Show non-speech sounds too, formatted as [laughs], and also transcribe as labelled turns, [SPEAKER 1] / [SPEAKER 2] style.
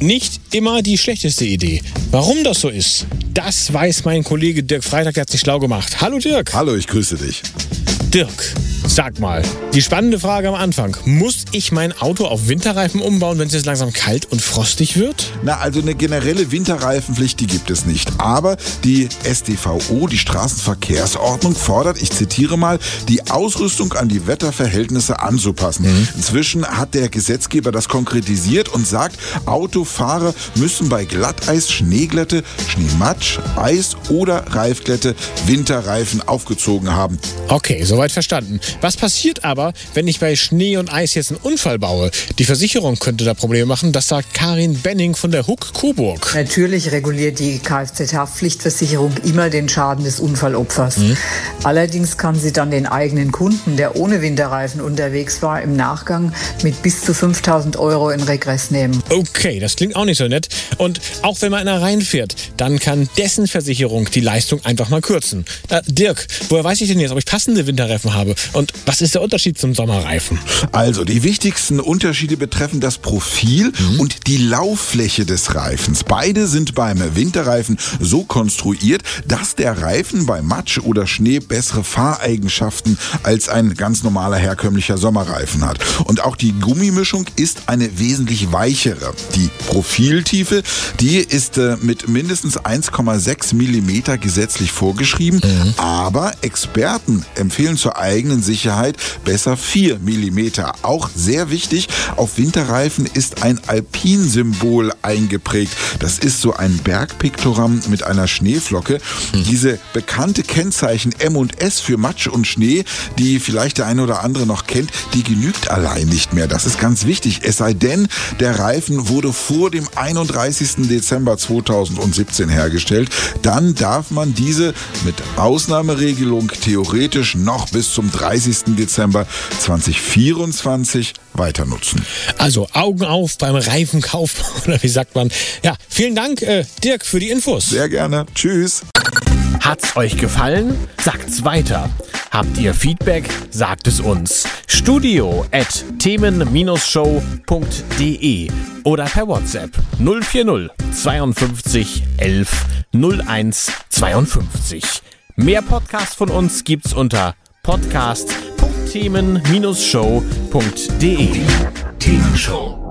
[SPEAKER 1] nicht immer die schlechteste Idee. Warum das so ist, das weiß mein Kollege Dirk Freitag, der hat sich schlau gemacht. Hallo Dirk.
[SPEAKER 2] Hallo, ich grüße dich.
[SPEAKER 1] Dirk, sag mal, die spannende Frage am Anfang. Muss ich mein Auto auf Winterreifen umbauen, wenn es jetzt langsam kalt und frostig wird?
[SPEAKER 2] Na, also eine generelle Winterreifenpflicht, die gibt es nicht. Aber die StVO, die Straßenverkehrsordnung, fordert, ich zitiere mal, die Ausrüstung an die Wetterverhältnisse anzupassen. Mhm. Inzwischen hat der Gesetzgeber das konkretisiert und sagt, Autofahrer müssen bei Glatteis, Schneeglätte, Schneematsch, Eis oder Reifglätte Winterreifen aufgezogen haben.
[SPEAKER 1] Okay, Soweit verstanden. Was passiert aber, wenn ich bei Schnee und Eis jetzt einen Unfall baue? Die Versicherung könnte da Probleme machen. Das sagt Karin Benning von der Huck Coburg.
[SPEAKER 3] Natürlich reguliert die Kfz-Haftpflichtversicherung immer den Schaden des Unfallopfers. Mhm. Allerdings kann sie dann den eigenen Kunden, der ohne Winterreifen unterwegs war, im Nachgang mit bis zu 5000 Euro in Regress nehmen.
[SPEAKER 1] Okay, das klingt auch nicht so nett. Und auch wenn mal einer reinfährt, dann kann dessen Versicherung die Leistung einfach mal kürzen. Äh, Dirk, woher weiß ich denn jetzt, ob ich passende Winterreifen Winterreifen habe. Und was ist der Unterschied zum Sommerreifen?
[SPEAKER 2] Also, die wichtigsten Unterschiede betreffen das Profil mhm. und die Lauffläche des Reifens. Beide sind beim Winterreifen so konstruiert, dass der Reifen bei Matsch oder Schnee bessere Fahreigenschaften als ein ganz normaler herkömmlicher Sommerreifen hat. Und auch die Gummimischung ist eine wesentlich weichere. Die Profiltiefe, die ist äh, mit mindestens 1,6 Millimeter gesetzlich vorgeschrieben, mhm. aber Experten empfehlen zur eigenen Sicherheit besser 4 mm. Auch sehr wichtig, auf Winterreifen ist ein Alpinsymbol eingeprägt. Das ist so ein Bergpiktogramm mit einer Schneeflocke. Mhm. Diese bekannte Kennzeichen M und S für Matsch und Schnee, die vielleicht der eine oder andere noch kennt, die genügt allein nicht mehr. Das ist ganz wichtig. Es sei denn, der Reifen wurde vor dem 31. Dezember 2017 hergestellt. Dann darf man diese mit Ausnahmeregelung theoretisch noch bis zum 30. Dezember 2024 weiter nutzen.
[SPEAKER 1] Also Augen auf beim Reifenkauf [laughs] oder wie sagt man? Ja, vielen Dank, äh, Dirk, für die Infos.
[SPEAKER 2] Sehr gerne. Tschüss.
[SPEAKER 1] Hat's euch gefallen? Sagt's weiter. Habt ihr Feedback? Sagt es uns. Studio at themen-show.de oder per WhatsApp 040 52 11 01 52. Mehr Podcasts von uns gibt's unter podcast.themen-show.de. Themenshow.